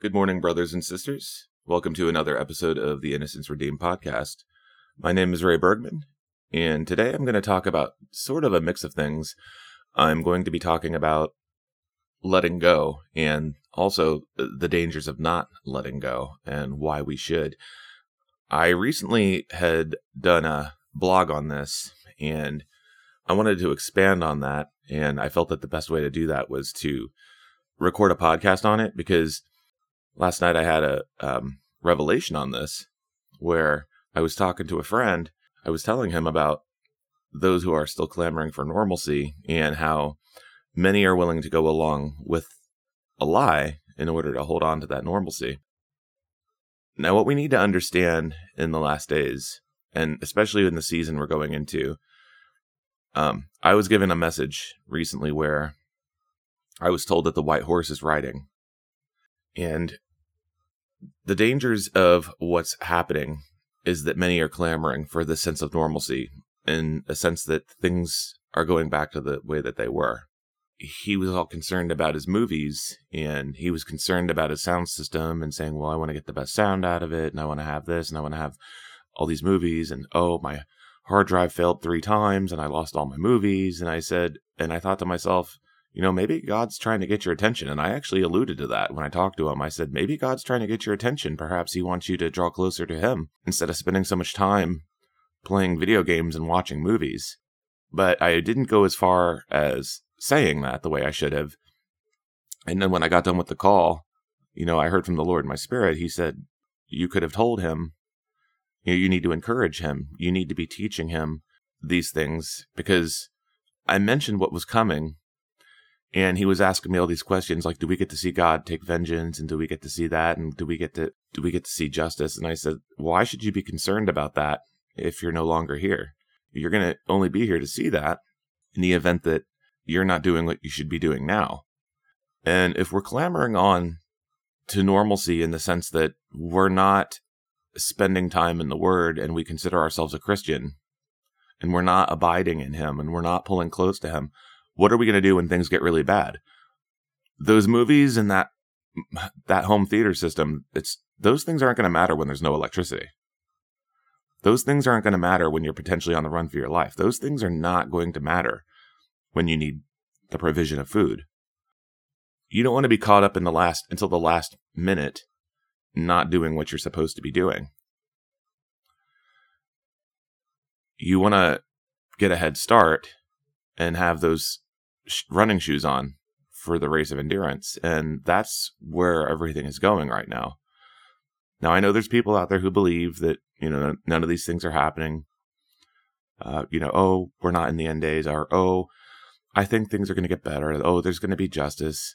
Good morning, brothers and sisters. Welcome to another episode of the Innocence Redeemed podcast. My name is Ray Bergman, and today I'm going to talk about sort of a mix of things. I'm going to be talking about letting go and also the dangers of not letting go and why we should. I recently had done a blog on this and I wanted to expand on that. And I felt that the best way to do that was to record a podcast on it because last night I had a um, revelation on this where I was talking to a friend. I was telling him about those who are still clamoring for normalcy and how many are willing to go along with a lie in order to hold on to that normalcy. Now, what we need to understand in the last days, and especially in the season we're going into, um, I was given a message recently where I was told that the white horse is riding. And the dangers of what's happening is that many are clamoring for this sense of normalcy in a sense that things are going back to the way that they were. He was all concerned about his movies and he was concerned about his sound system and saying, Well, I want to get the best sound out of it and I want to have this and I want to have all these movies and oh, my hard drive failed three times and I lost all my movies. And I said, and I thought to myself, you know, maybe God's trying to get your attention. And I actually alluded to that when I talked to him. I said, maybe God's trying to get your attention. Perhaps he wants you to draw closer to him instead of spending so much time playing video games and watching movies. But I didn't go as far as saying that the way I should have. And then when I got done with the call, you know, I heard from the Lord in my spirit. He said, You could have told him, you, know, you need to encourage him. You need to be teaching him these things because I mentioned what was coming and he was asking me all these questions like do we get to see god take vengeance? And do we get to see that? And do we get to do we get to see justice? And i said why should you be concerned about that if you're no longer here? You're going to only be here to see that in the event that you're not doing what you should be doing now. And if we're clamoring on to normalcy in the sense that we're not spending time in the word and we consider ourselves a christian and we're not abiding in him and we're not pulling close to him what are we going to do when things get really bad? Those movies and that that home theater system, it's those things aren't going to matter when there's no electricity. Those things aren't going to matter when you're potentially on the run for your life. Those things are not going to matter when you need the provision of food. You don't want to be caught up in the last until the last minute not doing what you're supposed to be doing. You want to get a head start and have those running shoes on for the race of endurance. And that's where everything is going right now. Now, I know there's people out there who believe that, you know, none of these things are happening. Uh, you know, oh, we're not in the end days, or oh, I think things are going to get better. Oh, there's going to be justice.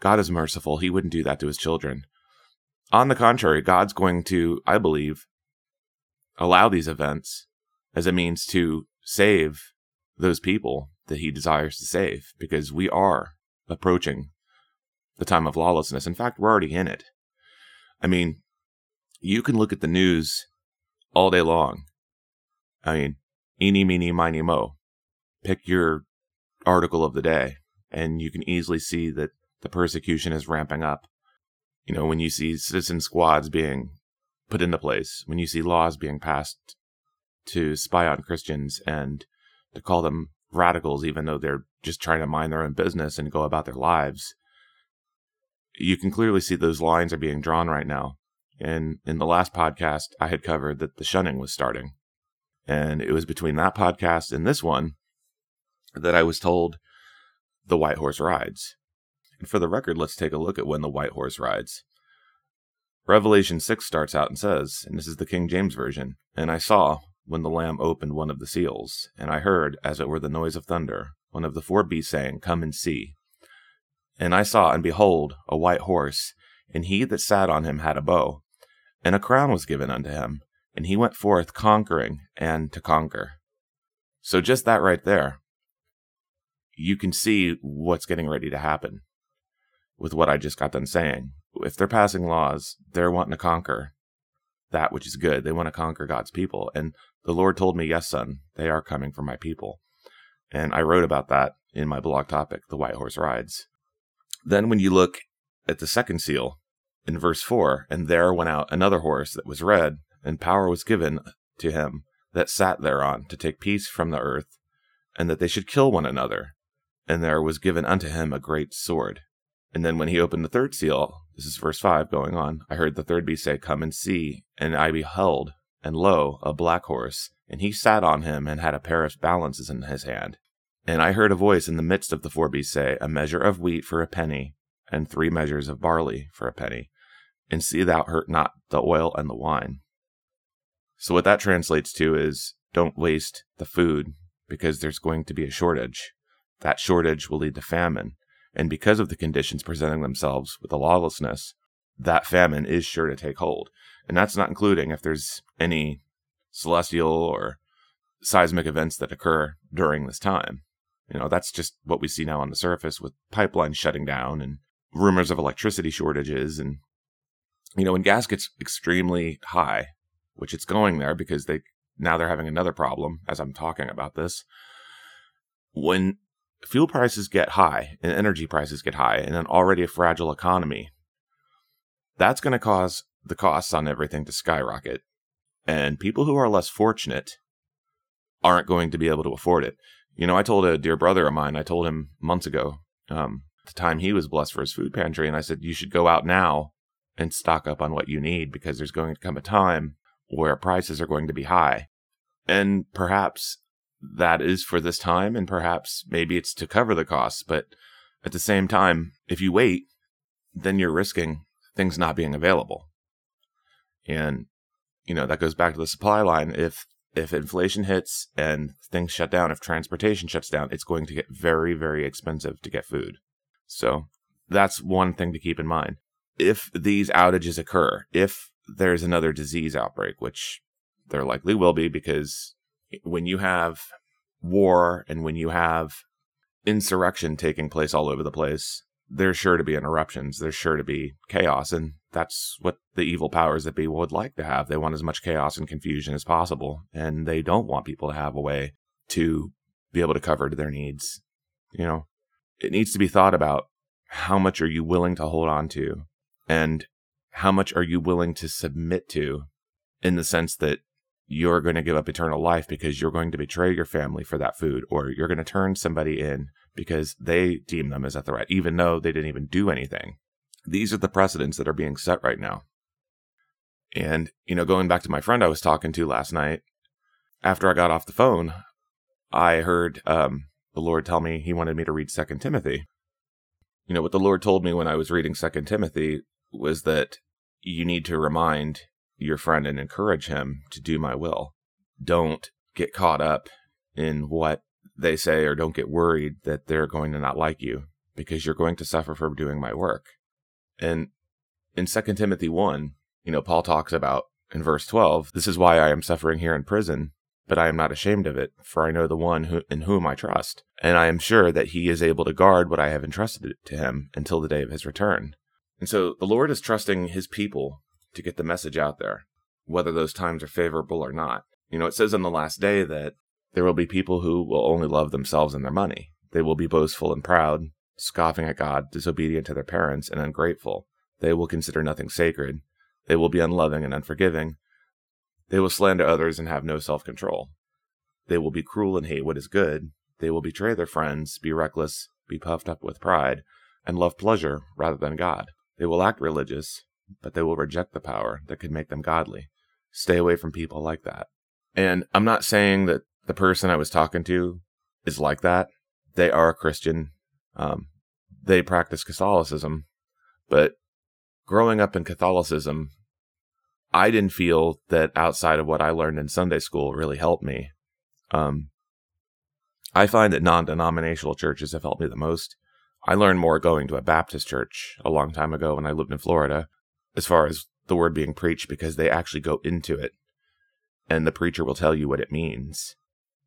God is merciful. He wouldn't do that to his children. On the contrary, God's going to, I believe, allow these events as a means to save those people that he desires to save because we are approaching the time of lawlessness. In fact, we're already in it. I mean, you can look at the news all day long. I mean, eeny, meeny, miny, mo. Pick your article of the day, and you can easily see that the persecution is ramping up. You know, when you see citizen squads being put into place, when you see laws being passed to spy on Christians and to call them radicals, even though they're just trying to mind their own business and go about their lives. You can clearly see those lines are being drawn right now. And in the last podcast, I had covered that the shunning was starting. And it was between that podcast and this one that I was told the white horse rides. And for the record, let's take a look at when the white horse rides. Revelation 6 starts out and says, and this is the King James Version, and I saw when the Lamb opened one of the seals, and I heard, as it were the noise of thunder, one of the four beasts saying, Come and see. And I saw, and behold, a white horse, and he that sat on him had a bow, and a crown was given unto him, and he went forth conquering and to conquer. So just that right there, you can see what's getting ready to happen with what I just got done saying. If they're passing laws, they're wanting to conquer that which is good. They want to conquer God's people. And the Lord told me, Yes, son, they are coming for my people. And I wrote about that in my blog topic, The White Horse Rides. Then, when you look at the second seal, in verse 4 And there went out another horse that was red, and power was given to him that sat thereon to take peace from the earth, and that they should kill one another. And there was given unto him a great sword. And then when he opened the third seal, this is verse 5 going on, I heard the third beast say, Come and see. And I beheld, and lo, a black horse, and he sat on him, and had a pair of balances in his hand. And I heard a voice in the midst of the four beasts say, A measure of wheat for a penny, and three measures of barley for a penny, and see thou hurt not the oil and the wine. So, what that translates to is don't waste the food because there's going to be a shortage. That shortage will lead to famine. And because of the conditions presenting themselves with the lawlessness, that famine is sure to take hold. And that's not including if there's any celestial or seismic events that occur during this time. You know, that's just what we see now on the surface with pipelines shutting down and rumors of electricity shortages. And, you know, when gas gets extremely high, which it's going there because they now they're having another problem as I'm talking about this. When fuel prices get high and energy prices get high in an already fragile economy, that's going to cause the costs on everything to skyrocket. And people who are less fortunate aren't going to be able to afford it. You know, I told a dear brother of mine, I told him months ago, um, the time he was blessed for his food pantry, and I said, you should go out now and stock up on what you need because there's going to come a time where prices are going to be high. And perhaps that is for this time, and perhaps maybe it's to cover the costs. But at the same time, if you wait, then you're risking things not being available. And, you know, that goes back to the supply line. If if inflation hits and things shut down, if transportation shuts down, it's going to get very, very expensive to get food. So that's one thing to keep in mind. If these outages occur, if there's another disease outbreak, which there likely will be because when you have war and when you have insurrection taking place all over the place, there's sure to be interruptions. There's sure to be chaos. And that's what the evil powers that be would like to have. They want as much chaos and confusion as possible. And they don't want people to have a way to be able to cover their needs. You know, it needs to be thought about how much are you willing to hold on to and how much are you willing to submit to in the sense that you're going to give up eternal life because you're going to betray your family for that food or you're going to turn somebody in because they deem them as a threat even though they didn't even do anything. These are the precedents that are being set right now. And you know going back to my friend i was talking to last night after i got off the phone i heard um, the lord tell me he wanted me to read second timothy. You know what the lord told me when i was reading second timothy was that you need to remind your friend and encourage him to do my will. Don't get caught up in what they say or don't get worried that they're going to not like you because you're going to suffer for doing my work. And in 2 Timothy 1, you know, Paul talks about in verse 12, this is why I am suffering here in prison, but I am not ashamed of it, for I know the one who, in whom I trust, and I am sure that he is able to guard what I have entrusted to him until the day of his return. And so the Lord is trusting his people to get the message out there, whether those times are favorable or not. You know, it says in the last day that there will be people who will only love themselves and their money. They will be boastful and proud, scoffing at God, disobedient to their parents, and ungrateful. They will consider nothing sacred. They will be unloving and unforgiving. They will slander others and have no self control. They will be cruel and hate what is good. They will betray their friends, be reckless, be puffed up with pride, and love pleasure rather than God. They will act religious, but they will reject the power that could make them godly. Stay away from people like that. And I'm not saying that the person I was talking to is like that. They are a Christian. Um, they practice Catholicism, but growing up in Catholicism, I didn't feel that outside of what I learned in Sunday school really helped me. Um, I find that non denominational churches have helped me the most. I learned more going to a Baptist church a long time ago when I lived in Florida as far as the word being preached because they actually go into it and the preacher will tell you what it means.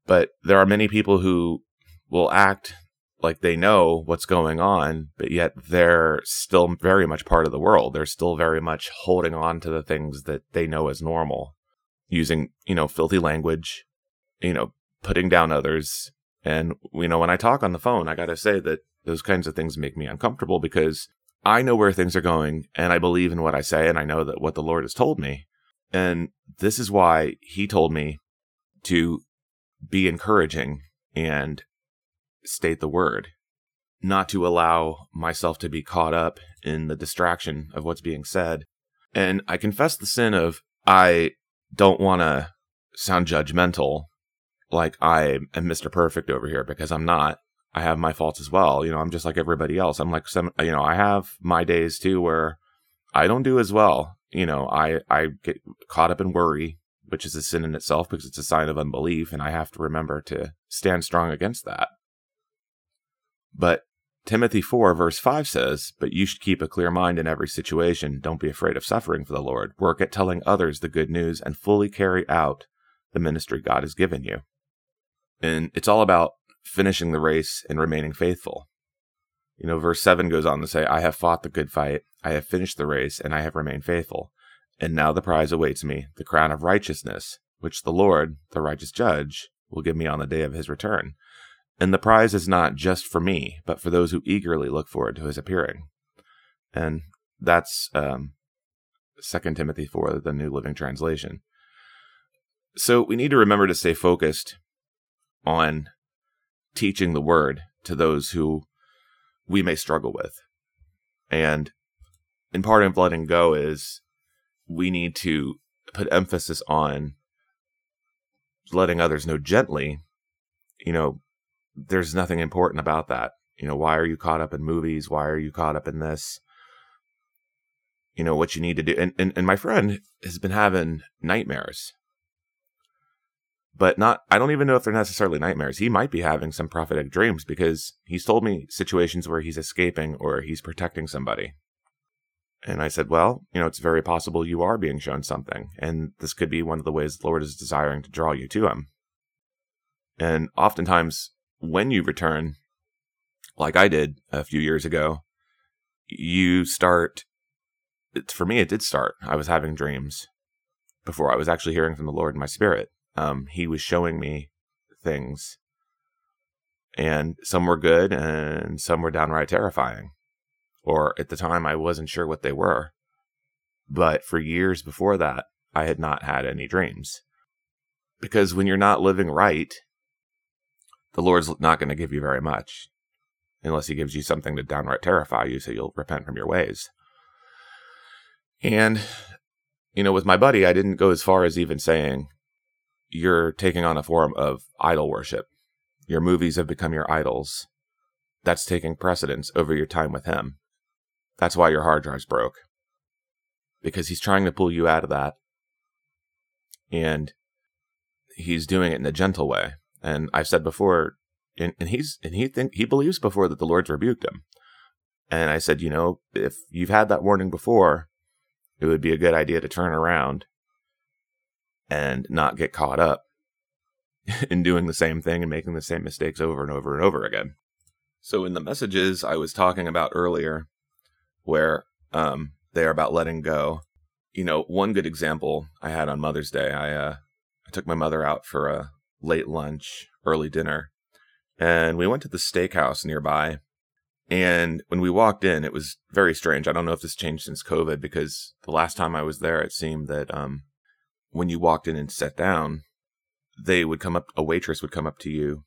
But there are many people who will act like they know what's going on, but yet they're still very much part of the world. They're still very much holding on to the things that they know as normal, using, you know, filthy language, you know, putting down others. And, you know, when I talk on the phone, I got to say that those kinds of things make me uncomfortable because I know where things are going and I believe in what I say and I know that what the Lord has told me. And this is why he told me to be encouraging and state the word, not to allow myself to be caught up in the distraction of what's being said. And I confess the sin of I don't want to sound judgmental like I am Mr. Perfect over here because I'm not. I have my faults as well. You know, I'm just like everybody else. I'm like some, you know, I have my days too where I don't do as well. You know, I, I get caught up in worry, which is a sin in itself because it's a sign of unbelief. And I have to remember to stand strong against that. But Timothy 4 verse 5 says, But you should keep a clear mind in every situation. Don't be afraid of suffering for the Lord. Work at telling others the good news and fully carry out the ministry God has given you. And it's all about finishing the race and remaining faithful. You know, verse 7 goes on to say, I have fought the good fight, I have finished the race, and I have remained faithful. And now the prize awaits me, the crown of righteousness, which the Lord, the righteous judge, will give me on the day of his return. And the prize is not just for me, but for those who eagerly look forward to his appearing. And that's um, 2 Timothy 4, the New Living Translation. So we need to remember to stay focused on teaching the word to those who we may struggle with. And in part of letting go is we need to put emphasis on letting others know gently, you know, there's nothing important about that. You know, why are you caught up in movies? Why are you caught up in this? You know, what you need to do. And, and, and my friend has been having nightmares but not I don't even know if they're necessarily nightmares. He might be having some prophetic dreams because he's told me situations where he's escaping or he's protecting somebody. And I said, well, you know, it's very possible you are being shown something, and this could be one of the ways the Lord is desiring to draw you to him. And oftentimes when you return, like I did a few years ago, you start for me it did start. I was having dreams before I was actually hearing from the Lord in my spirit um, he was showing me things, and some were good and some were downright terrifying. Or at the time, I wasn't sure what they were. But for years before that, I had not had any dreams. Because when you're not living right, the Lord's not going to give you very much unless he gives you something to downright terrify you so you'll repent from your ways. And, you know, with my buddy, I didn't go as far as even saying, you're taking on a form of idol worship. Your movies have become your idols. That's taking precedence over your time with him. That's why your hard drive's broke. Because he's trying to pull you out of that. And he's doing it in a gentle way. And I've said before, and, and he's and he think he believes before that the Lord's rebuked him. And I said, you know, if you've had that warning before, it would be a good idea to turn around and not get caught up in doing the same thing and making the same mistakes over and over and over again. So, in the messages I was talking about earlier, where um, they are about letting go, you know, one good example I had on Mother's Day, I uh, I took my mother out for a late lunch, early dinner, and we went to the steakhouse nearby. And when we walked in, it was very strange. I don't know if this changed since COVID because the last time I was there, it seemed that um, when you walked in and sat down, they would come up, a waitress would come up to you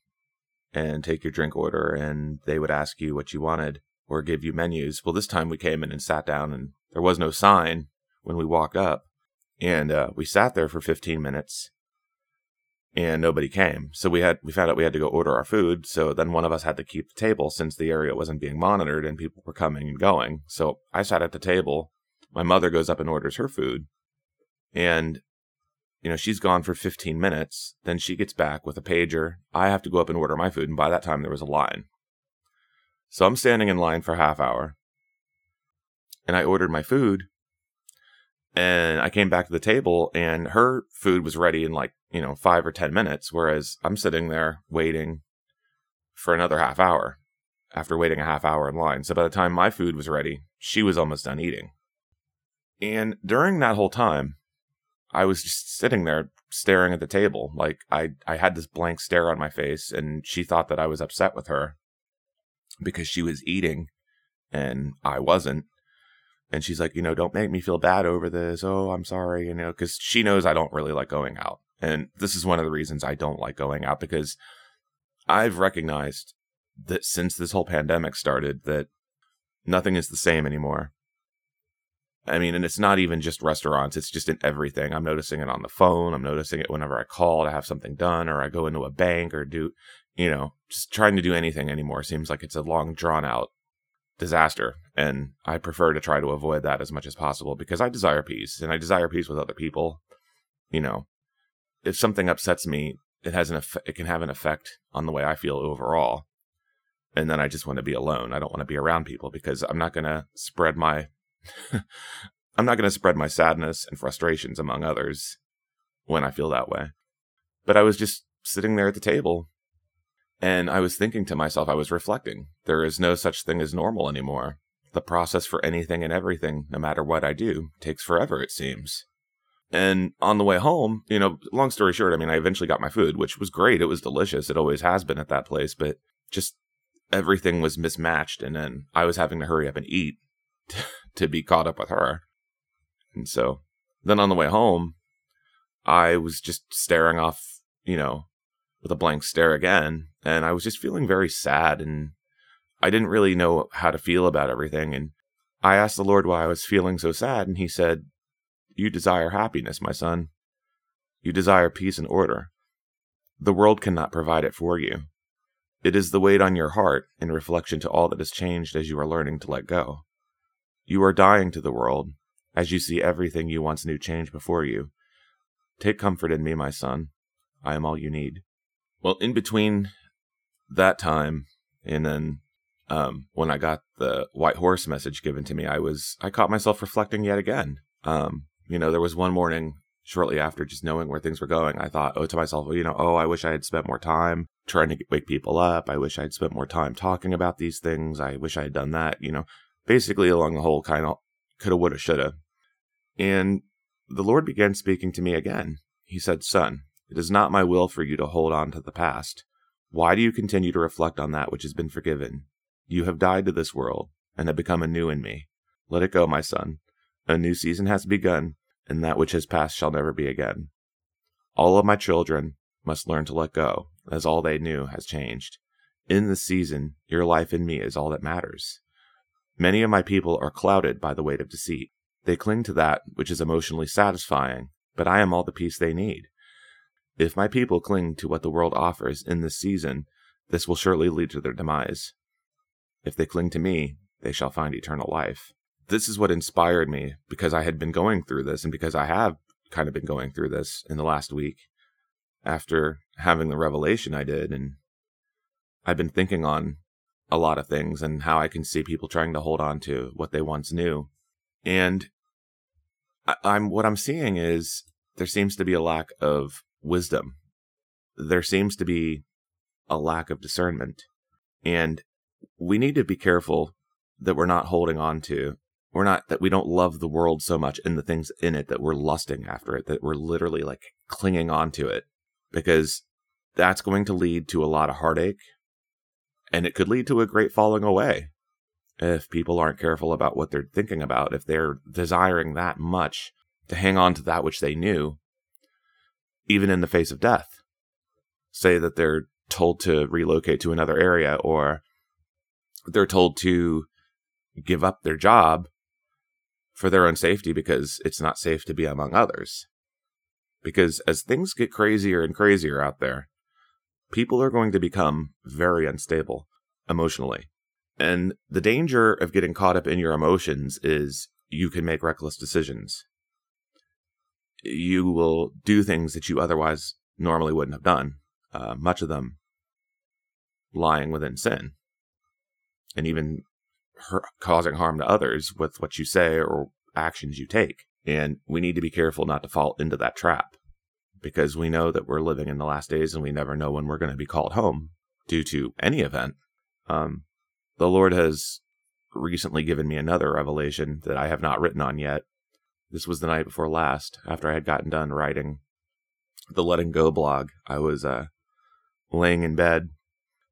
and take your drink order and they would ask you what you wanted or give you menus. Well, this time we came in and sat down and there was no sign when we walked up. And uh, we sat there for 15 minutes and nobody came. So we had we found out we had to go order our food. So then one of us had to keep the table since the area wasn't being monitored and people were coming and going. So I sat at the table. My mother goes up and orders her food. And you know, she's gone for 15 minutes. Then she gets back with a pager. I have to go up and order my food. And by that time, there was a line. So I'm standing in line for half hour. And I ordered my food. And I came back to the table, and her food was ready in like, you know, five or 10 minutes. Whereas I'm sitting there waiting for another half hour after waiting a half hour in line. So by the time my food was ready, she was almost done eating. And during that whole time, I was just sitting there staring at the table. Like I, I had this blank stare on my face and she thought that I was upset with her because she was eating and I wasn't. And she's like, you know, don't make me feel bad over this. Oh, I'm sorry, you know, because she knows I don't really like going out. And this is one of the reasons I don't like going out because I've recognized that since this whole pandemic started, that nothing is the same anymore. I mean, and it's not even just restaurants, it's just in everything. I'm noticing it on the phone. I'm noticing it whenever I call to have something done or I go into a bank or do, you know, just trying to do anything anymore seems like it's a long, drawn out disaster. And I prefer to try to avoid that as much as possible because I desire peace and I desire peace with other people. You know, if something upsets me, it has an effect, it can have an effect on the way I feel overall. And then I just want to be alone. I don't want to be around people because I'm not going to spread my I'm not going to spread my sadness and frustrations among others when I feel that way. But I was just sitting there at the table and I was thinking to myself, I was reflecting. There is no such thing as normal anymore. The process for anything and everything, no matter what I do, takes forever, it seems. And on the way home, you know, long story short, I mean, I eventually got my food, which was great. It was delicious. It always has been at that place, but just everything was mismatched. And then I was having to hurry up and eat to be caught up with her. And so then on the way home, I was just staring off, you know, with a blank stare again. And I was just feeling very sad and I didn't really know how to feel about everything. And I asked the Lord why I was feeling so sad. And he said, You desire happiness, my son. You desire peace and order. The world cannot provide it for you. It is the weight on your heart in reflection to all that has changed as you are learning to let go. You are dying to the world, as you see everything you once knew change before you. Take comfort in me, my son. I am all you need. Well, in between that time and then um, when I got the white horse message given to me, I was I caught myself reflecting yet again. Um, you know, there was one morning shortly after just knowing where things were going, I thought, oh, to myself, well, you know, oh, I wish I had spent more time trying to wake people up. I wish I had spent more time talking about these things. I wish I had done that. You know, basically along the whole kind of coulda, woulda, shoulda. And the Lord began speaking to me again. He said, Son, it is not my will for you to hold on to the past. Why do you continue to reflect on that which has been forgiven? You have died to this world and have become anew in me. Let it go, my son. A new season has begun, and that which has passed shall never be again. All of my children must learn to let go, as all they knew has changed. In this season, your life in me is all that matters. Many of my people are clouded by the weight of deceit. They cling to that which is emotionally satisfying, but I am all the peace they need. If my people cling to what the world offers in this season, this will surely lead to their demise. If they cling to me, they shall find eternal life. This is what inspired me because I had been going through this and because I have kind of been going through this in the last week after having the revelation I did. And I've been thinking on a lot of things and how I can see people trying to hold on to what they once knew. And I, I'm what I'm seeing is there seems to be a lack of wisdom. There seems to be a lack of discernment. And we need to be careful that we're not holding on to we're not that we don't love the world so much and the things in it that we're lusting after it that we're literally like clinging on to it because that's going to lead to a lot of heartache and it could lead to a great falling away if people aren't careful about what they're thinking about, if they're desiring that much to hang on to that which they knew, even in the face of death. Say that they're told to relocate to another area or they're told to give up their job for their own safety because it's not safe to be among others. Because as things get crazier and crazier out there, people are going to become very unstable emotionally. And the danger of getting caught up in your emotions is you can make reckless decisions. You will do things that you otherwise normally wouldn't have done, uh, much of them lying within sin, and even causing harm to others with what you say or actions you take. And we need to be careful not to fall into that trap because we know that we're living in the last days and we never know when we're going to be called home due to any event. Um, the Lord has recently given me another revelation that I have not written on yet. This was the night before last, after I had gotten done writing the Letting Go blog. I was uh, laying in bed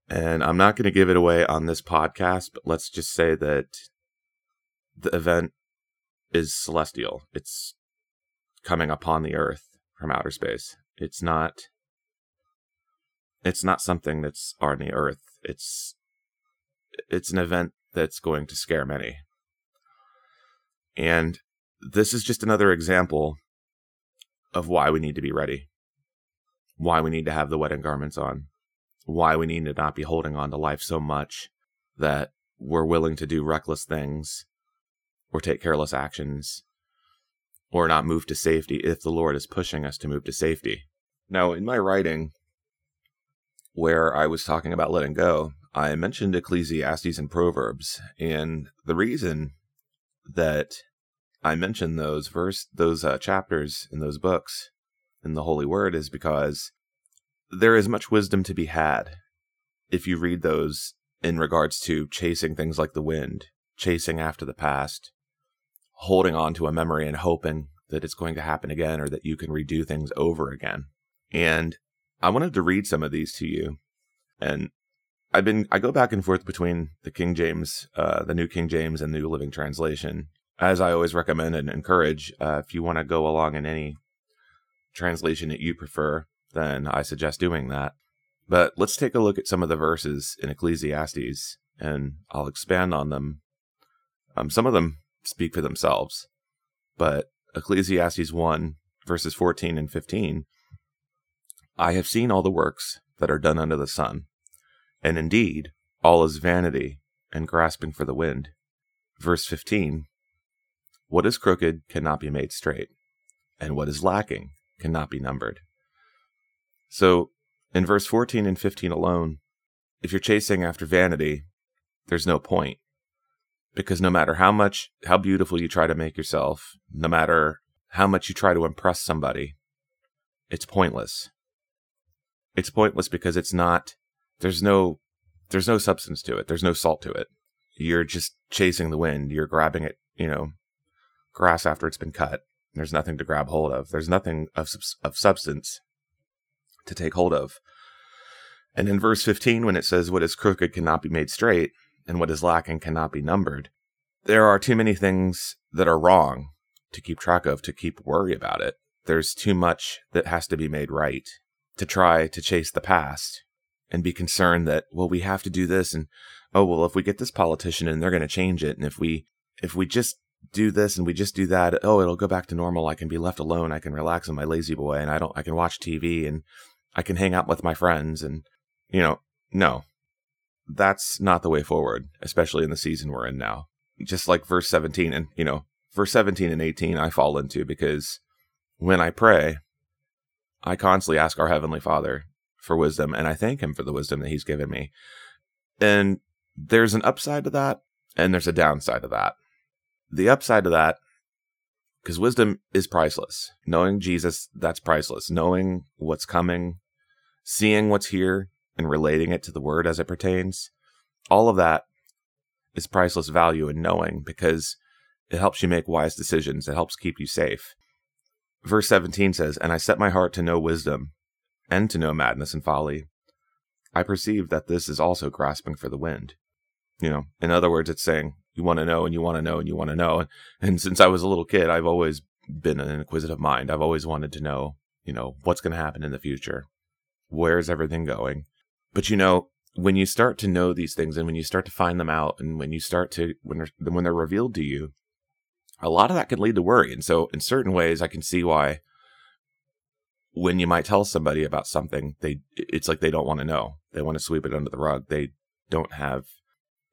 And I'm not going to give it away on this podcast, but let's just say that the event is celestial. It's coming upon the earth from outer space. It's not it's not something that's on the earth. It's it's an event that's going to scare many. And this is just another example of why we need to be ready. Why we need to have the wedding garments on. Why we need to not be holding on to life so much that we're willing to do reckless things or take careless actions or not move to safety if the Lord is pushing us to move to safety. Now, in my writing, where I was talking about letting go, I mentioned Ecclesiastes and Proverbs, and the reason that I mentioned those verse those uh, chapters in those books in the Holy Word is because there is much wisdom to be had if you read those in regards to chasing things like the wind, chasing after the past, holding on to a memory and hoping that it's going to happen again or that you can redo things over again. And I wanted to read some of these to you. And I've been, I go back and forth between the King James, uh, the New King James and New Living Translation. As I always recommend and encourage, uh, if you want to go along in any translation that you prefer, then I suggest doing that. But let's take a look at some of the verses in Ecclesiastes and I'll expand on them. Um, some of them speak for themselves. But Ecclesiastes 1, verses 14 and 15 I have seen all the works that are done under the sun, and indeed all is vanity and grasping for the wind. Verse 15 What is crooked cannot be made straight, and what is lacking cannot be numbered. So, in verse 14 and 15 alone, if you're chasing after vanity, there's no point because no matter how much how beautiful you try to make yourself no matter how much you try to impress somebody it's pointless. It's pointless because it's not there's no there's no substance to it. There's no salt to it. You're just chasing the wind. You're grabbing it you know grass after it's been cut. There's nothing to grab hold of. There's nothing of of substance to take hold of. And in verse 15 when it says what is crooked cannot be made straight and what is lacking cannot be numbered. There are too many things that are wrong to keep track of, to keep worry about it. There's too much that has to be made right to try to chase the past and be concerned that, well, we have to do this. And, oh, well, if we get this politician and they're going to change it. And if we, if we just do this and we just do that, oh, it'll go back to normal. I can be left alone. I can relax on my lazy boy and I don't, I can watch TV and I can hang out with my friends. And, you know, no, that's not the way forward, especially in the season we're in now. Just like verse 17 and, you know, verse 17 and 18, I fall into because when I pray, I constantly ask our Heavenly Father for wisdom and I thank Him for the wisdom that He's given me. And there's an upside to that and there's a downside to that. The upside to that, because wisdom is priceless. Knowing Jesus, that's priceless. Knowing what's coming, seeing what's here, and relating it to the word as it pertains, all of that is priceless value in knowing because it helps you make wise decisions. It helps keep you safe. Verse 17 says, And I set my heart to know wisdom and to know madness and folly. I perceive that this is also grasping for the wind. You know, in other words, it's saying, you want to know and you want to know and you want to know. And since I was a little kid, I've always been an inquisitive mind. I've always wanted to know, you know, what's going to happen in the future. Where's everything going? But you know, when you start to know these things and when you start to find them out and when you start to when they're when they're revealed to you, a lot of that can lead to worry. And so in certain ways I can see why when you might tell somebody about something, they it's like they don't want to know. They want to sweep it under the rug. They don't have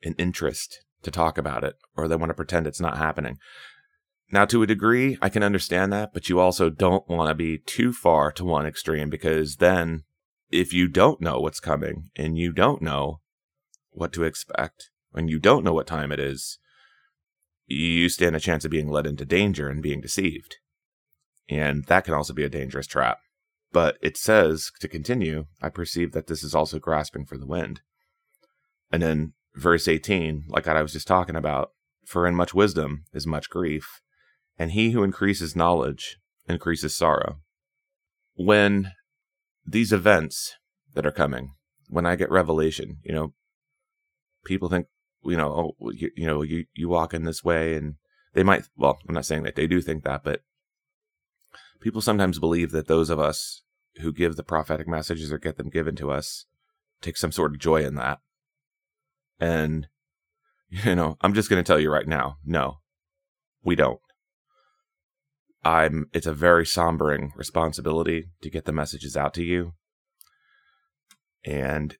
an interest to talk about it or they want to pretend it's not happening. Now, to a degree, I can understand that, but you also don't want to be too far to one extreme because then if you don't know what's coming and you don't know what to expect and you don't know what time it is, you stand a chance of being led into danger and being deceived. And that can also be a dangerous trap. But it says to continue, I perceive that this is also grasping for the wind. And then verse 18, like I was just talking about, for in much wisdom is much grief, and he who increases knowledge increases sorrow. When these events that are coming, when I get revelation, you know, people think, you know, oh, you, you know, you, you walk in this way and they might, well, I'm not saying that they do think that, but people sometimes believe that those of us who give the prophetic messages or get them given to us take some sort of joy in that. And, you know, I'm just going to tell you right now, no, we don't. I'm, it's a very sombering responsibility to get the messages out to you. And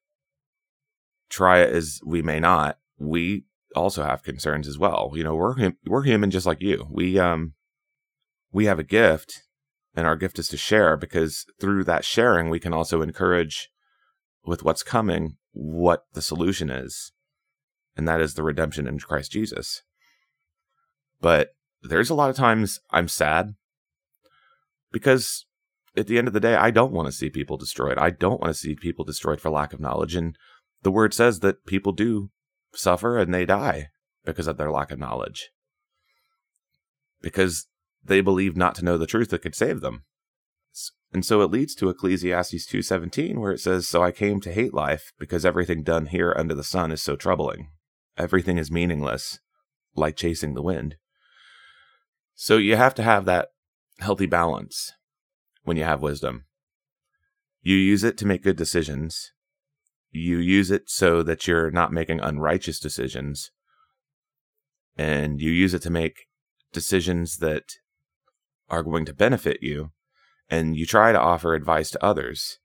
try it as we may not, we also have concerns as well. You know, we're, we're human just like you. We, um, we have a gift and our gift is to share because through that sharing, we can also encourage with what's coming what the solution is. And that is the redemption in Christ Jesus. But there's a lot of times I'm sad because at the end of the day, I don't want to see people destroyed. I don't want to see people destroyed for lack of knowledge. And the word says that people do suffer and they die because of their lack of knowledge. Because they believe not to know the truth that could save them. And so it leads to Ecclesiastes 2:17 where it says, "So I came to hate life because everything done here under the sun is so troubling. Everything is meaningless, like chasing the wind." So you have to have that healthy balance when you have wisdom. You use it to make good decisions. You use it so that you're not making unrighteous decisions. And you use it to make decisions that are going to benefit you and you try to offer advice to others.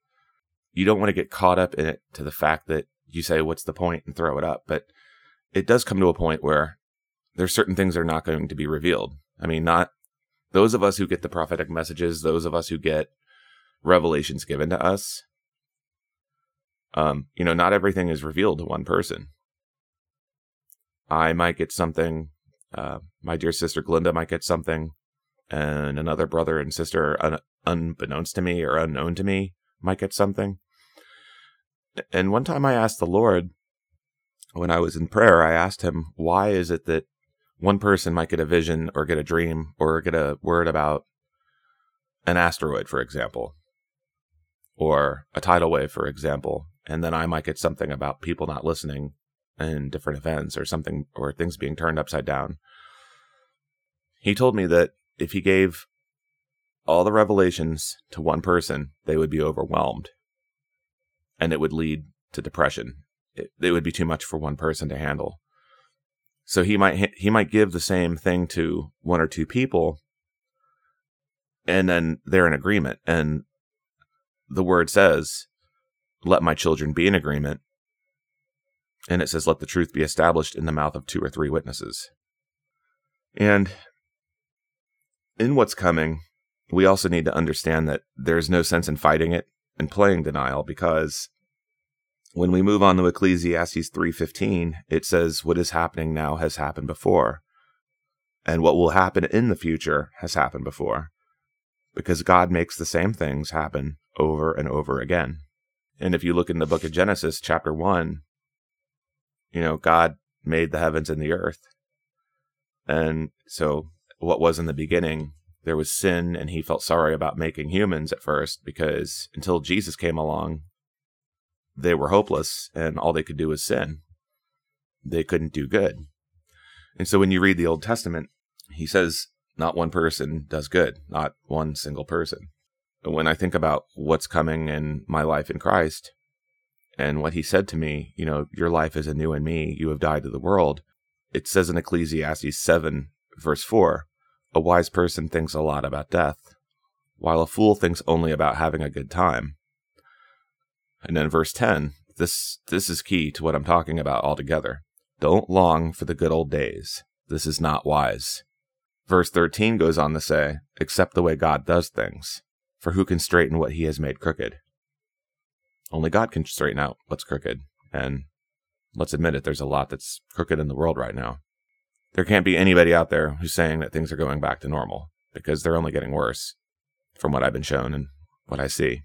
You don't want to get caught up in it to the fact that you say, what's the point? and throw it up. But it does come to a point where there's certain things that are not going to be revealed. I mean, not those of us who get the prophetic messages, those of us who get revelations given to us. Um, you know, not everything is revealed to one person. I might get something. Uh, my dear sister Glinda might get something and another brother and sister, un- unbeknownst to me or unknown to me, might get something. And one time I asked the Lord, when I was in prayer, I asked him, why is it that one person might get a vision or get a dream or get a word about an asteroid, for example, or a tidal wave, for example, and then I might get something about people not listening in different events or something, or things being turned upside down. He told me that if he gave all the revelations to one person, they would be overwhelmed and it would lead to depression. It, it, would be too much for one person to handle. So he might he might give the same thing to one or two people and then they're in agreement and the word says let my children be in agreement and it says let the truth be established in the mouth of two or three witnesses. And in what's coming, we also need to understand that there's no sense in fighting it and playing denial because when we move on to Ecclesiastes 3:15, it says what is happening now has happened before, and what will happen in the future has happened before. Because God makes the same things happen over and over again. And if you look in the book of Genesis chapter 1, you know, God made the heavens and the earth. And so what was in the beginning, there was sin, and he felt sorry about making humans at first because until Jesus came along, they were hopeless and all they could do was sin. They couldn't do good. And so when you read the Old Testament, he says, not one person does good, not one single person. When I think about what's coming in my life in Christ and what he said to me, you know, your life is anew in me, you have died to the world. It says in Ecclesiastes 7, verse 4, a wise person thinks a lot about death, while a fool thinks only about having a good time. And then verse 10, this, this is key to what I'm talking about altogether. Don't long for the good old days. This is not wise. Verse 13 goes on to say, accept the way God does things, for who can straighten what he has made crooked? Only God can straighten out what's crooked. And let's admit it, there's a lot that's crooked in the world right now there can't be anybody out there who's saying that things are going back to normal because they're only getting worse from what I've been shown and what I see.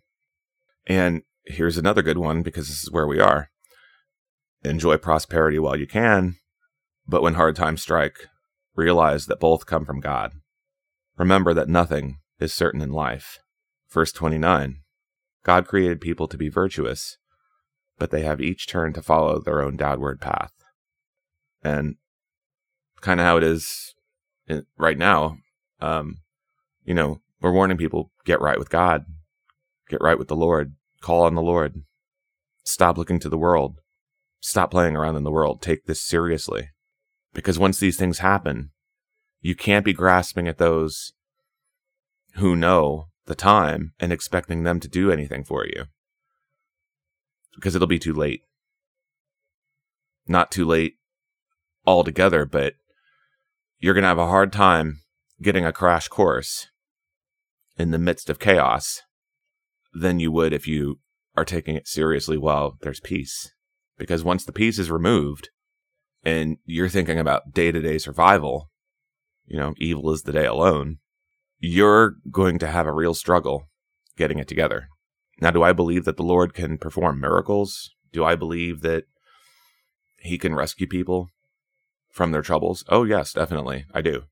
And here's another good one because this is where we are. Enjoy prosperity while you can, but when hard times strike, realize that both come from God. Remember that nothing is certain in life. Verse 29 God created people to be virtuous, but they have each turned to follow their own downward path. And kind of how it is right now, um, you know, we're warning people get right with God, get right with the Lord, call on the Lord, stop looking to the world, stop playing around in the world, take this seriously. Because once these things happen, you can't be grasping at those who know the time and expecting them to do anything for you. Because it'll be too late. Not too late altogether, but you're going to have a hard time getting a crash course in the midst of chaos than you would if you are taking it seriously while there's peace. Because once the peace is removed and you're thinking about day to day survival, you know, evil is the day alone, you're going to have a real struggle getting it together. Now, do I believe that the Lord can perform miracles? Do I believe that he can rescue people from their troubles? Oh, yes, definitely. I do.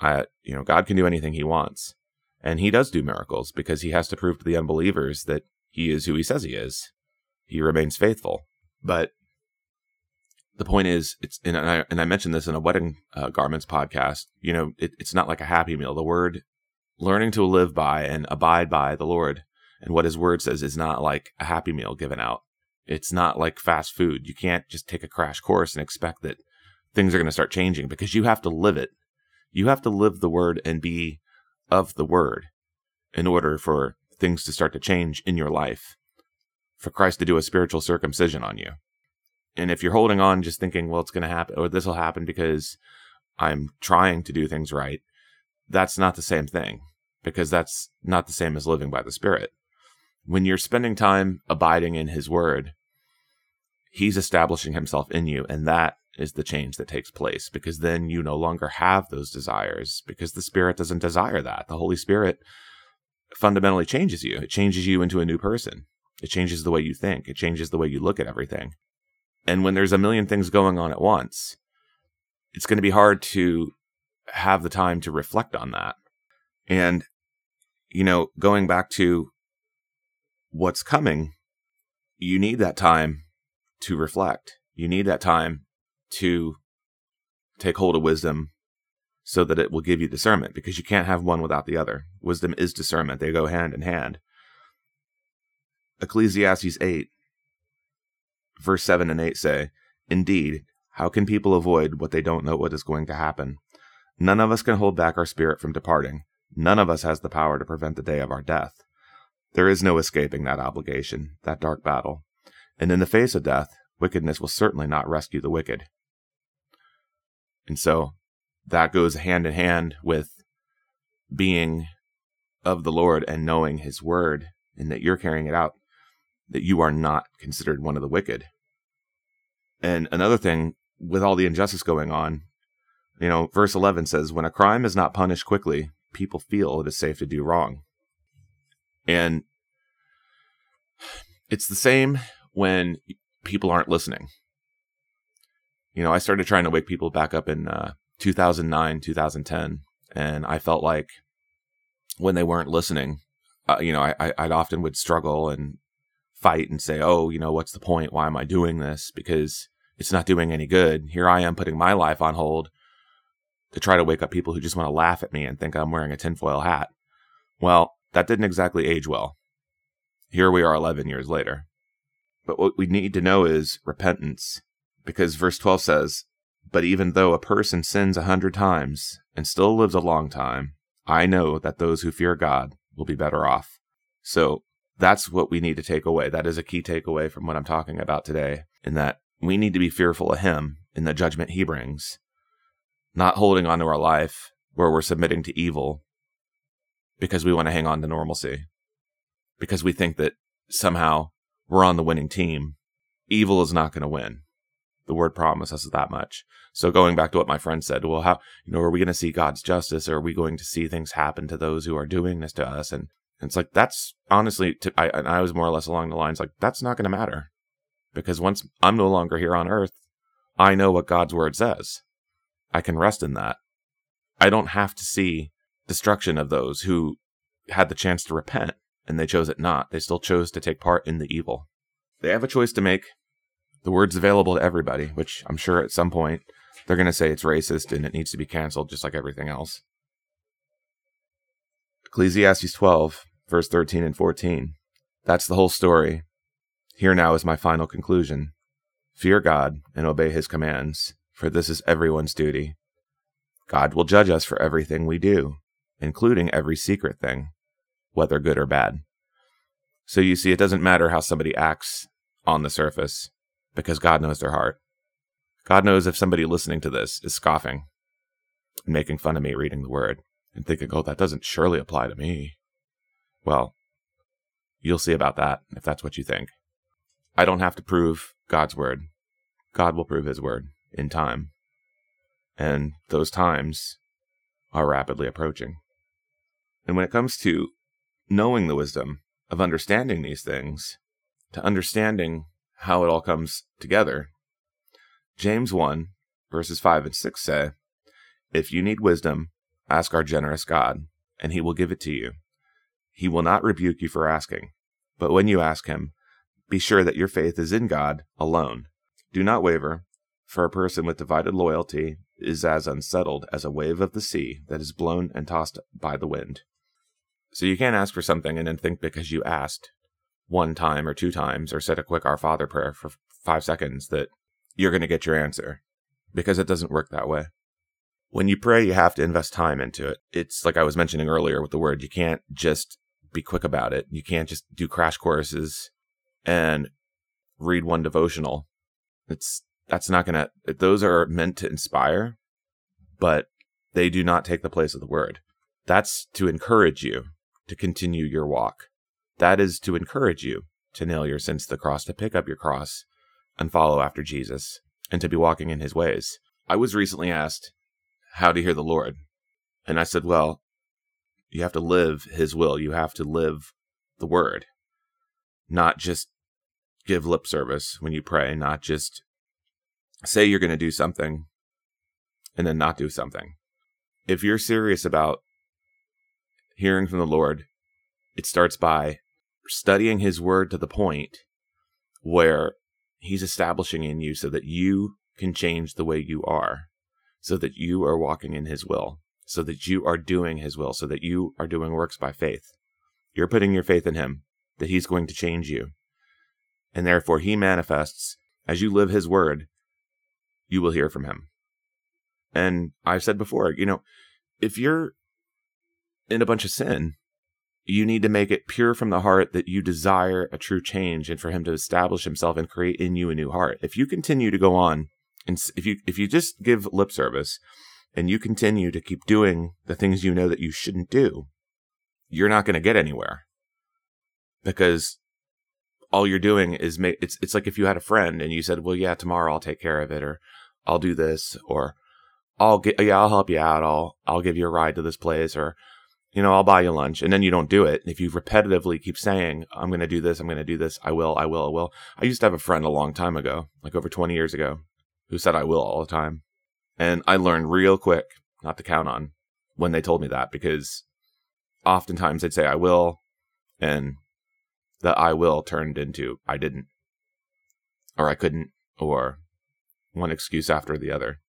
I, you know, God can do anything he wants. And he does do miracles because he has to prove to the unbelievers that he is who he says he is. He remains faithful. But the point is, it's and I and I mentioned this in a wedding uh, garments podcast. You know, it, it's not like a happy meal. The word learning to live by and abide by the Lord and what His word says is not like a happy meal given out. It's not like fast food. You can't just take a crash course and expect that things are going to start changing because you have to live it. You have to live the word and be of the word in order for things to start to change in your life. For Christ to do a spiritual circumcision on you. And if you're holding on just thinking, well, it's going to happen or this will happen because I'm trying to do things right, that's not the same thing because that's not the same as living by the Spirit. When you're spending time abiding in His Word, He's establishing Himself in you, and that is the change that takes place because then you no longer have those desires because the Spirit doesn't desire that. The Holy Spirit fundamentally changes you, it changes you into a new person. It changes the way you think, it changes the way you look at everything. And when there's a million things going on at once, it's going to be hard to have the time to reflect on that. And, you know, going back to what's coming, you need that time to reflect. You need that time to take hold of wisdom so that it will give you discernment because you can't have one without the other. Wisdom is discernment, they go hand in hand. Ecclesiastes 8 verse 7 and 8 say, Indeed, how can people avoid what they don't know what is going to happen? None of us can hold back our spirit from departing. None of us has the power to prevent the day of our death. There is no escaping that obligation, that dark battle. And in the face of death, wickedness will certainly not rescue the wicked. And so that goes hand in hand with being of the Lord and knowing his word and that you're carrying it out that you are not considered one of the wicked. And another thing, with all the injustice going on, you know, verse 11 says, When a crime is not punished quickly, people feel it is safe to do wrong. And it's the same when people aren't listening. You know, I started trying to wake people back up in uh, 2009, 2010, and I felt like when they weren't listening, uh, you know, I, I, I'd often would struggle and fight and say, oh, you know, what's the point? Why am I doing this? Because it's not doing any good. Here I am putting my life on hold to try to wake up people who just want to laugh at me and think I'm wearing a tinfoil hat. Well, that didn't exactly age well. Here we are 11 years later. But what we need to know is repentance, because verse 12 says, But even though a person sins a hundred times and still lives a long time, I know that those who fear God will be better off. So that's what we need to take away. That is a key takeaway from what I'm talking about today, in that we need to be fearful of Him in the judgment He brings, not holding on to our life where we're submitting to evil because we want to hang on to normalcy, because we think that somehow we're on the winning team. Evil is not going to win. The word promises us that much. So going back to what my friend said, well, how, you know, are we going to see God's justice or are we going to see things happen to those who are doing this to us? And and it's like that's honestly, to, I and I was more or less along the lines like that's not going to matter because once I'm no longer here on Earth, I know what God's word says. I can rest in that. I don't have to see destruction of those who had the chance to repent and they chose it not. They still chose to take part in the evil. they have a choice to make. The word's available to everybody, which I'm sure at some point they're going to say it's racist and it needs to be canceled just like everything else. Ecclesiastes 12, verse 13 and 14. That's the whole story. Here now is my final conclusion. Fear God and obey his commands, for this is everyone's duty. God will judge us for everything we do, including every secret thing, whether good or bad. So you see, it doesn't matter how somebody acts on the surface, because God knows their heart. God knows if somebody listening to this is scoffing and making fun of me reading the word and thinking, oh, that doesn't surely apply to me. Well, you'll see about that if that's what you think. I don't have to prove God's word. God will prove his word in time. And those times are rapidly approaching. And when it comes to knowing the wisdom of understanding these things, to understanding how it all comes together, James 1, verses 5 and 6 say, If you need wisdom, ask our generous God, and he will give it to you. He will not rebuke you for asking, but when you ask him, be sure that your faith is in God alone. Do not waver, for a person with divided loyalty is as unsettled as a wave of the sea that is blown and tossed by the wind. So you can't ask for something and then think because you asked one time or two times or said a quick Our Father prayer for five seconds that you're going to get your answer because it doesn't work that way. When you pray, you have to invest time into it. It's like I was mentioning earlier with the word, you can't just be quick about it. You can't just do crash courses and read one devotional. It's that's not going to those are meant to inspire, but they do not take the place of the word. That's to encourage you to continue your walk. That is to encourage you to nail your sins to the cross, to pick up your cross and follow after Jesus, and to be walking in his ways. I was recently asked how to hear the Lord. And I said, well, you have to live his will. You have to live the word, not just give lip service when you pray, not just say you're going to do something and then not do something. If you're serious about hearing from the Lord, it starts by studying his word to the point where he's establishing in you so that you can change the way you are, so that you are walking in his will, so that you are doing his will, so that you are doing works by faith. You're putting your faith in him, that he's going to change you. And therefore he manifests as you live his word, you will hear from him. And I've said before, you know, if you're in a bunch of sin, you need to make it pure from the heart that you desire a true change and for him to establish himself and create in you a new heart. If you continue to go on and if you if you just give lip service and you continue to keep doing the things you know that you shouldn't do, you're not going to get anywhere. Because all you're doing is make it's it's like if you had a friend and you said, "Well, yeah, tomorrow I'll take care of it or I'll do this or I'll get yeah, I'll help you out. I'll I'll give you a ride to this place or you know, I'll buy you lunch, and then you don't do it. If you repetitively keep saying, I'm going to do this, I'm going to do this, I will, I will, I will. I used to have a friend a long time ago, like over 20 years ago, who said I will all the time. And I learned real quick not to count on when they told me that because oftentimes they'd say I will, and the I will turned into I didn't, or I couldn't, or one excuse after the other.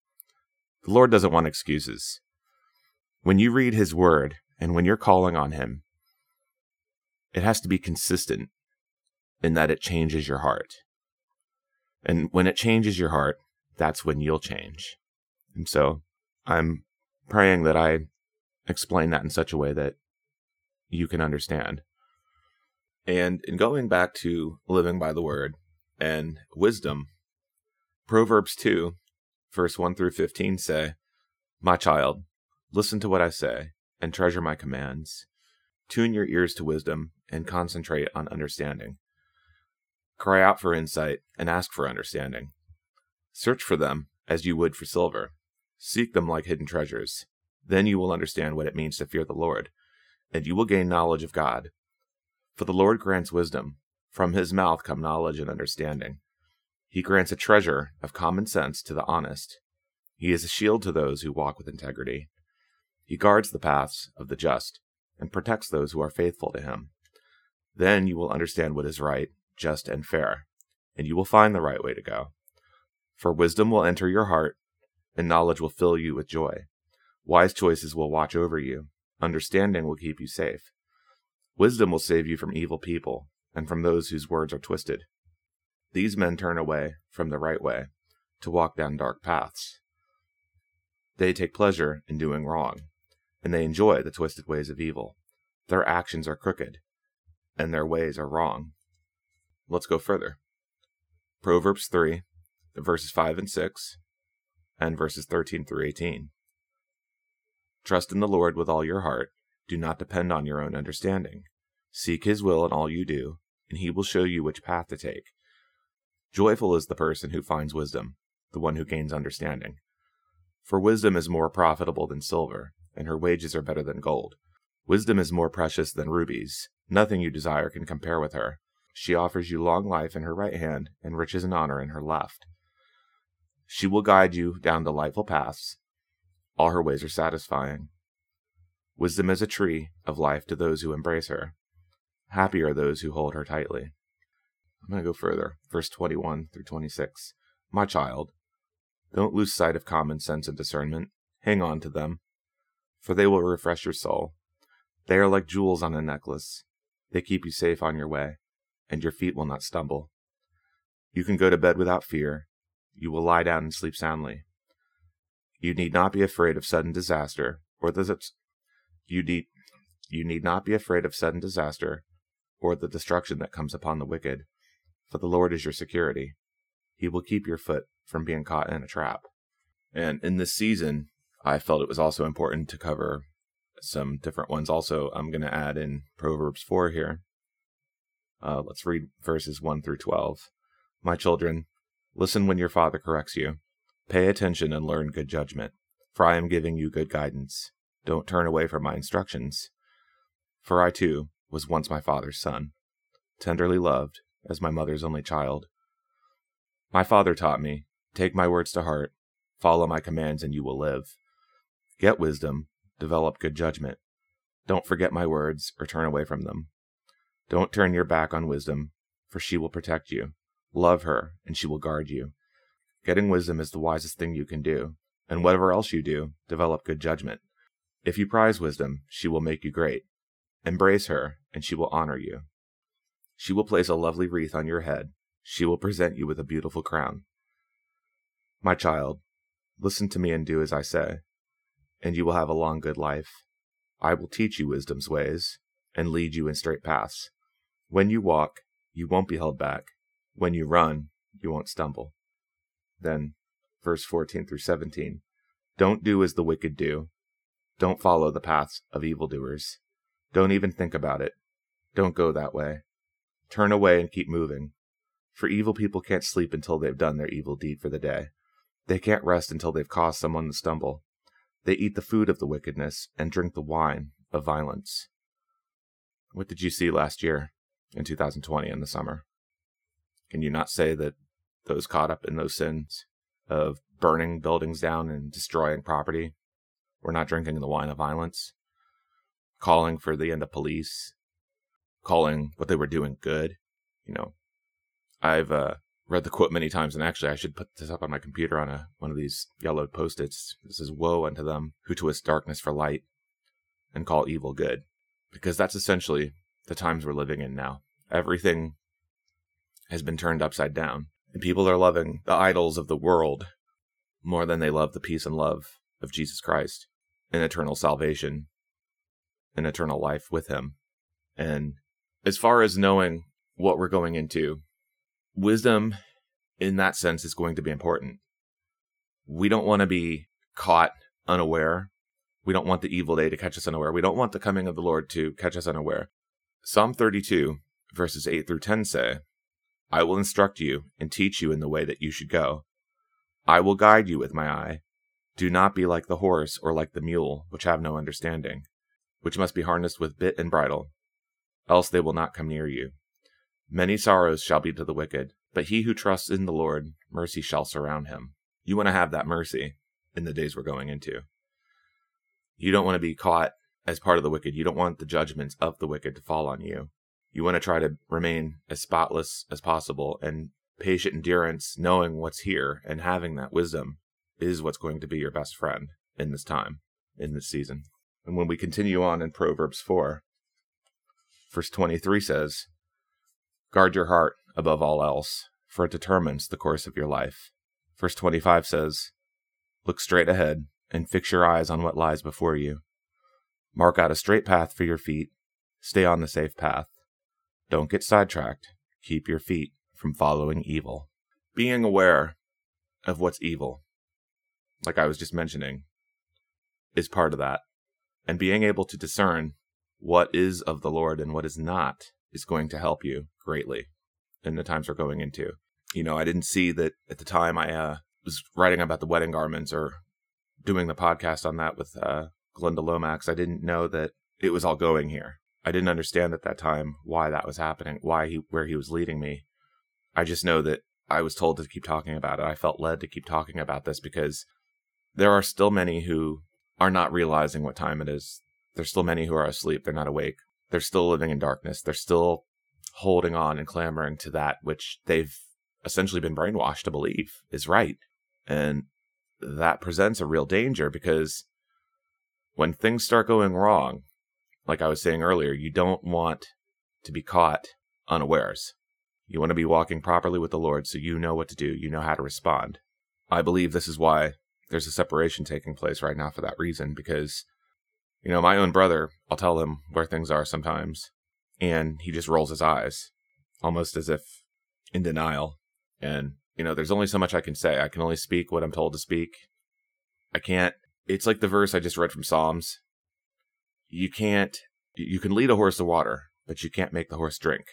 The Lord doesn't want excuses. When you read His Word, and when you're calling on Him, it has to be consistent in that it changes your heart. And when it changes your heart, that's when you'll change. And so I'm praying that I explain that in such a way that you can understand. And in going back to living by the word and wisdom, Proverbs 2, verse 1 through 15 say, My child, listen to what I say and treasure my commands. Tune your ears to wisdom and concentrate on understanding. Cry out for insight and ask for understanding. Search for them as you would for silver. Seek them like hidden treasures. Then you will understand what it means to fear the Lord, and you will gain knowledge of God. For the Lord grants wisdom. From his mouth come knowledge and understanding. He grants a treasure of common sense to the honest. He is a shield to those who walk with integrity. He guards the paths of the just and protects those who are faithful to him. Then you will understand what is right, just, and fair, and you will find the right way to go. For wisdom will enter your heart, and knowledge will fill you with joy. Wise choices will watch over you, understanding will keep you safe. Wisdom will save you from evil people, and from those whose words are twisted. These men turn away from the right way to walk down dark paths. They take pleasure in doing wrong, and they enjoy the twisted ways of evil. Their actions are crooked, and their ways are wrong. Let's go further. Proverbs 3, verses 5 and 6, and verses 13 through 18. Trust in the Lord with all your heart. Do not depend on your own understanding. Seek his will in all you do, and he will show you which path to take. Joyful is the person who finds wisdom, the one who gains understanding. For wisdom is more profitable than silver, and her wages are better than gold. Wisdom is more precious than rubies. Nothing you desire can compare with her. She offers you long life in her right hand and riches and honor in her left. She will guide you down delightful paths. All her ways are satisfying. Wisdom is a tree of life to those who embrace her. Happy are those who hold her tightly. I'm going to go further. Verse 21 through 26. My child, don't lose sight of common sense and discernment. Hang on to them, for they will refresh your soul. They are like jewels on a necklace. They keep you safe on your way, and your feet will not stumble. You can go to bed without fear. You will lie down and sleep soundly. You need not be afraid of sudden disaster, or the you need you need not be afraid of sudden disaster, or the destruction that comes upon the wicked, for the Lord is your security. He will keep your foot from being caught in a trap. And in this season, I felt it was also important to cover some different ones. Also, I'm going to add in Proverbs 4 here. Uh, let's read verses 1 through 12. My children, listen when your father corrects you. Pay attention and learn good judgment, for I am giving you good guidance. Don't turn away from my instructions. For I too was once my father's son, tenderly loved as my mother's only child. My father taught me, take my words to heart, follow my commands, and you will live. Get wisdom, develop good judgment. Don't forget my words or turn away from them. Don't turn your back on wisdom, for she will protect you. Love her, and she will guard you. Getting wisdom is the wisest thing you can do, and whatever else you do, develop good judgment. If you prize wisdom, she will make you great. Embrace her, and she will honor you. She will place a lovely wreath on your head. She will present you with a beautiful crown. My child, listen to me and do as I say, and you will have a long good life. I will teach you wisdom's ways, and lead you in straight paths. When you walk, you won't be held back. When you run, you won't stumble. Then, verse 14 through 17 Don't do as the wicked do. Don't follow the paths of evildoers. Don't even think about it. Don't go that way. Turn away and keep moving. For evil people can't sleep until they've done their evil deed for the day. They can't rest until they've caused someone to stumble. They eat the food of the wickedness and drink the wine of violence. What did you see last year in 2020 in the summer? Can you not say that those caught up in those sins of burning buildings down and destroying property were not drinking the wine of violence? Calling for the end of police, calling what they were doing good. You know, I've uh, read the quote many times, and actually, I should put this up on my computer on a one of these yellowed post-its. This is "Woe unto them who twist darkness for light, and call evil good," because that's essentially the times we're living in now. Everything has been turned upside down, and people are loving the idols of the world more than they love the peace and love of Jesus Christ and eternal salvation and eternal life with Him. And as far as knowing what we're going into, wisdom in that sense is going to be important. We don't want to be caught unaware. We don't want the evil day to catch us unaware. We don't want the coming of the Lord to catch us unaware. Psalm 32, verses 8 through 10 say, I will instruct you and teach you in the way that you should go. I will guide you with my eye. Do not be like the horse or like the mule, which have no understanding, which must be harnessed with bit and bridle, else they will not come near you. Many sorrows shall be to the wicked, but he who trusts in the Lord, mercy shall surround him. You want to have that mercy in the days we're going into. You don't want to be caught as part of the wicked. You don't want the judgments of the wicked to fall on you. You want to try to remain as spotless as possible and patient endurance, knowing what's here, and having that wisdom is what's going to be your best friend in this time, in this season. And when we continue on in Proverbs 4, verse 23 says, Guard your heart above all else, for it determines the course of your life. Verse 25 says, Look straight ahead and fix your eyes on what lies before you. Mark out a straight path for your feet. Stay on the safe path. Don't get sidetracked. Keep your feet from following evil. Being aware of what's evil, like I was just mentioning, is part of that. And being able to discern what is of the Lord and what is not is going to help you greatly in the times we're going into. You know, I didn't see that at the time I uh, was writing about the wedding garments or doing the podcast on that with uh, Glenda Lomax. I didn't know that it was all going here. I didn't understand at that time why that was happening, why he, where he was leading me. I just know that I was told to keep talking about it. I felt led to keep talking about this because there are still many who are not realizing what time it is. There's still many who are asleep. They're not awake. They're still living in darkness. They're still holding on and clamoring to that which they've essentially been brainwashed to believe is right. And that presents a real danger because when things start going wrong, like I was saying earlier, you don't want to be caught unawares. You want to be walking properly with the Lord so you know what to do, you know how to respond. I believe this is why there's a separation taking place right now for that reason because you know, my own brother, I'll tell him where things are sometimes, and he just rolls his eyes, almost as if in denial. And, you know, there's only so much I can say. I can only speak what I'm told to speak. I can't, it's like the verse I just read from Psalms. You can't, you can lead a horse to water, but you can't make the horse drink.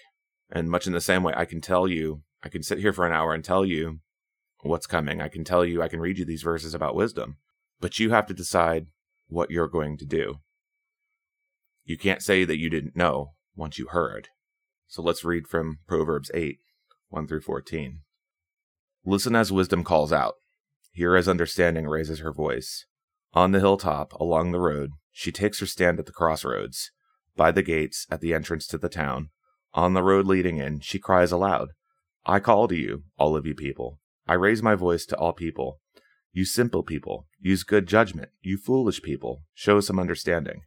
And much in the same way, I can tell you, I can sit here for an hour and tell you what's coming. I can tell you, I can read you these verses about wisdom, but you have to decide what you're going to do. You can't say that you didn't know once you heard. So let's read from Proverbs 8 1 through 14. Listen as wisdom calls out. Hear as understanding raises her voice. On the hilltop, along the road, she takes her stand at the crossroads. By the gates, at the entrance to the town, on the road leading in, she cries aloud I call to you, all of you people. I raise my voice to all people. You simple people, use good judgment. You foolish people, show some understanding.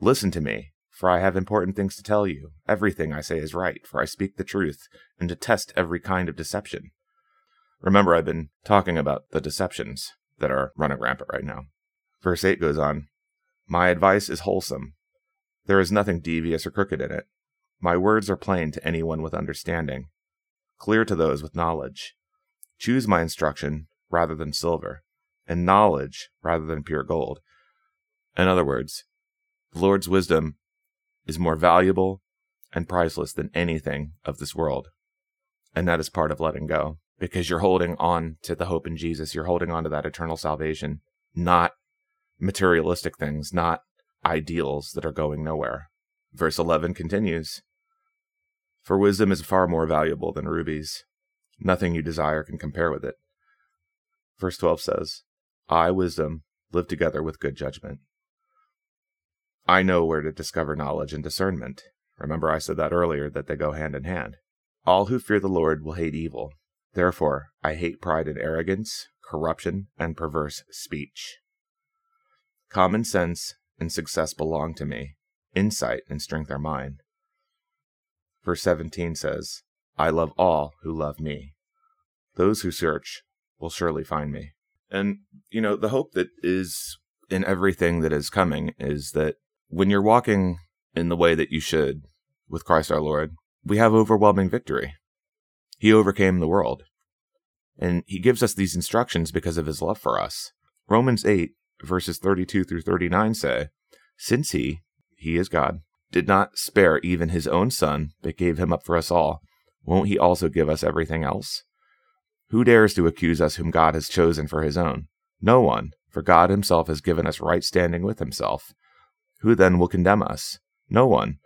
Listen to me, for I have important things to tell you. Everything I say is right, for I speak the truth, and detest every kind of deception. Remember, I've been talking about the deceptions that are running rampant right now. Verse 8 goes on My advice is wholesome. There is nothing devious or crooked in it. My words are plain to anyone with understanding, clear to those with knowledge. Choose my instruction rather than silver, and knowledge rather than pure gold. In other words, the Lord's wisdom is more valuable and priceless than anything of this world. And that is part of letting go because you're holding on to the hope in Jesus. You're holding on to that eternal salvation, not materialistic things, not ideals that are going nowhere. Verse 11 continues For wisdom is far more valuable than rubies. Nothing you desire can compare with it. Verse 12 says, I, wisdom, live together with good judgment. I know where to discover knowledge and discernment. Remember, I said that earlier, that they go hand in hand. All who fear the Lord will hate evil. Therefore, I hate pride and arrogance, corruption, and perverse speech. Common sense and success belong to me. Insight and strength are mine. Verse 17 says, I love all who love me. Those who search will surely find me. And, you know, the hope that is in everything that is coming is that when you're walking in the way that you should with Christ our Lord, we have overwhelming victory. He overcame the world. And he gives us these instructions because of his love for us. Romans 8, verses 32 through 39 say, Since he, he is God, did not spare even his own son, but gave him up for us all, won't he also give us everything else? Who dares to accuse us whom God has chosen for his own? No one, for God himself has given us right standing with himself. Who then will condemn us? No one.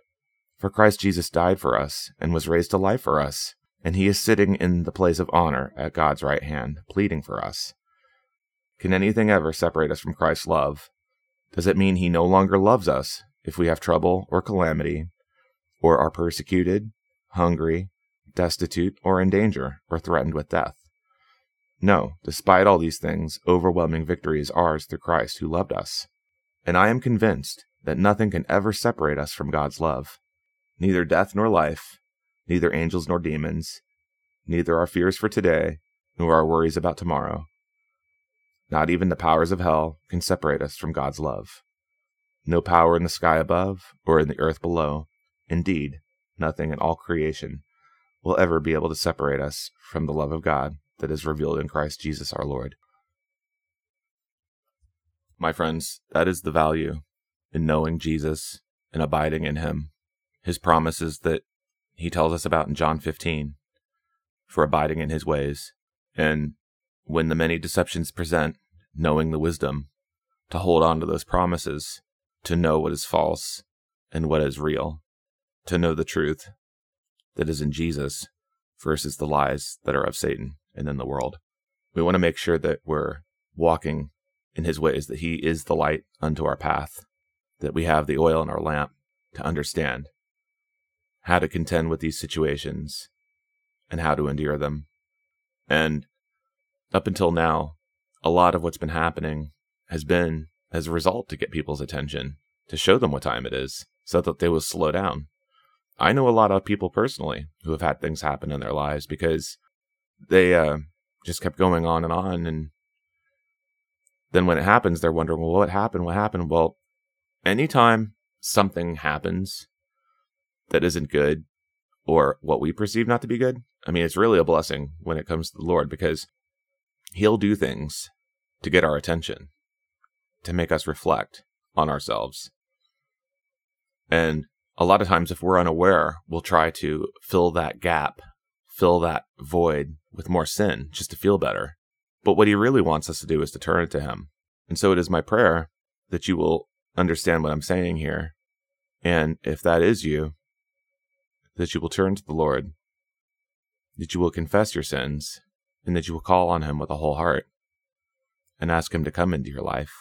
For Christ Jesus died for us, and was raised to life for us, and he is sitting in the place of honor at God's right hand, pleading for us. Can anything ever separate us from Christ's love? Does it mean he no longer loves us if we have trouble or calamity, or are persecuted, hungry, destitute, or in danger, or threatened with death. No, despite all these things, overwhelming victory is ours through Christ who loved us. And I am convinced that nothing can ever separate us from God's love. Neither death nor life, neither angels nor demons, neither our fears for today, nor our worries about tomorrow. Not even the powers of hell can separate us from God's love. No power in the sky above or in the earth below, indeed, nothing in all creation, will ever be able to separate us from the love of God that is revealed in Christ Jesus our Lord. My friends, that is the value in knowing Jesus and abiding in Him. His promises that He tells us about in John 15 for abiding in His ways. And when the many deceptions present, knowing the wisdom to hold on to those promises, to know what is false and what is real, to know the truth that is in Jesus versus the lies that are of Satan and in the world. We want to make sure that we're walking in his ways, that he is the light unto our path, that we have the oil in our lamp to understand how to contend with these situations and how to endure them. And up until now, a lot of what's been happening has been as a result to get people's attention, to show them what time it is, so that they will slow down. I know a lot of people personally who have had things happen in their lives because they uh, just kept going on and on. And then when it happens, they're wondering, well, what happened? What happened? Well, anytime something happens that isn't good or what we perceive not to be good, I mean, it's really a blessing when it comes to the Lord because He'll do things to get our attention, to make us reflect on ourselves. And a lot of times, if we're unaware, we'll try to fill that gap, fill that void with more sin just to feel better. But what he really wants us to do is to turn it to him. And so it is my prayer that you will understand what I'm saying here. And if that is you, that you will turn to the Lord, that you will confess your sins, and that you will call on him with a whole heart and ask him to come into your life.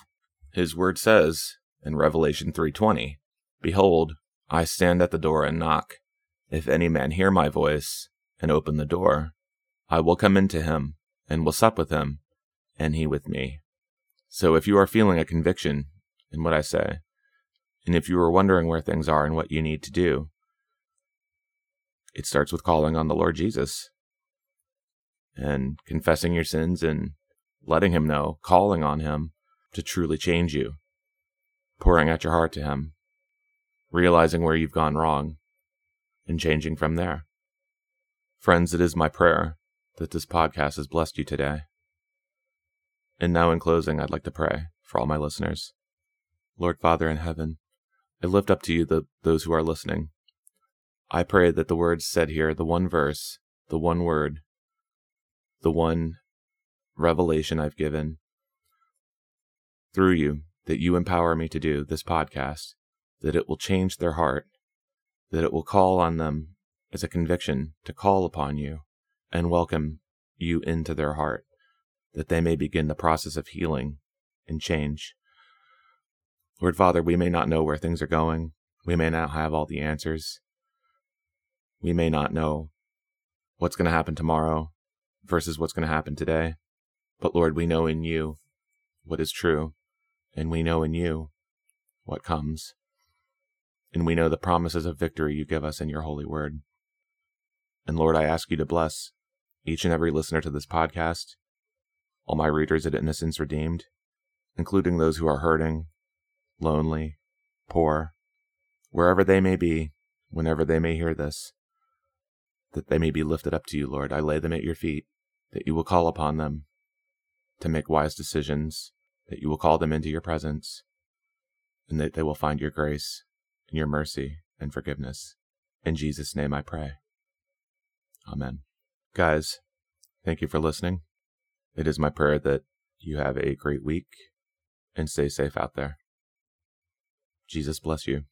His word says in Revelation 3:20, "Behold, I stand at the door and knock. If any man hear my voice and open the door, I will come into him and will sup with him, and he with me. So if you are feeling a conviction in what I say, and if you are wondering where things are and what you need to do, it starts with calling on the Lord Jesus and confessing your sins and letting him know, calling on him to truly change you, pouring out your heart to him, realizing where you've gone wrong, and changing from there. Friends, it is my prayer that this podcast has blessed you today. And now, in closing, I'd like to pray for all my listeners. Lord Father in heaven, I lift up to you the, those who are listening. I pray that the words said here, the one verse, the one word, the one revelation I've given through you, that you empower me to do this podcast, that it will change their heart, that it will call on them as a conviction to call upon you and welcome you into their heart, that they may begin the process of healing and change. Lord Father, we may not know where things are going. We may not have all the answers. We may not know what's going to happen tomorrow versus what's going to happen today. But Lord, we know in you what is true, and we know in you what comes and we know the promises of victory you give us in your holy word. And Lord, I ask you to bless each and every listener to this podcast, all my readers at Innocence Redeemed, including those who are hurting, lonely, poor, wherever they may be, whenever they may hear this, that they may be lifted up to you, Lord. I lay them at your feet, that you will call upon them to make wise decisions, that you will call them into your presence, and that they will find your grace in your mercy and forgiveness. In Jesus' name I pray. Amen. Guys, thank you for listening. It is my prayer that you have a great week and stay safe out there. Jesus bless you.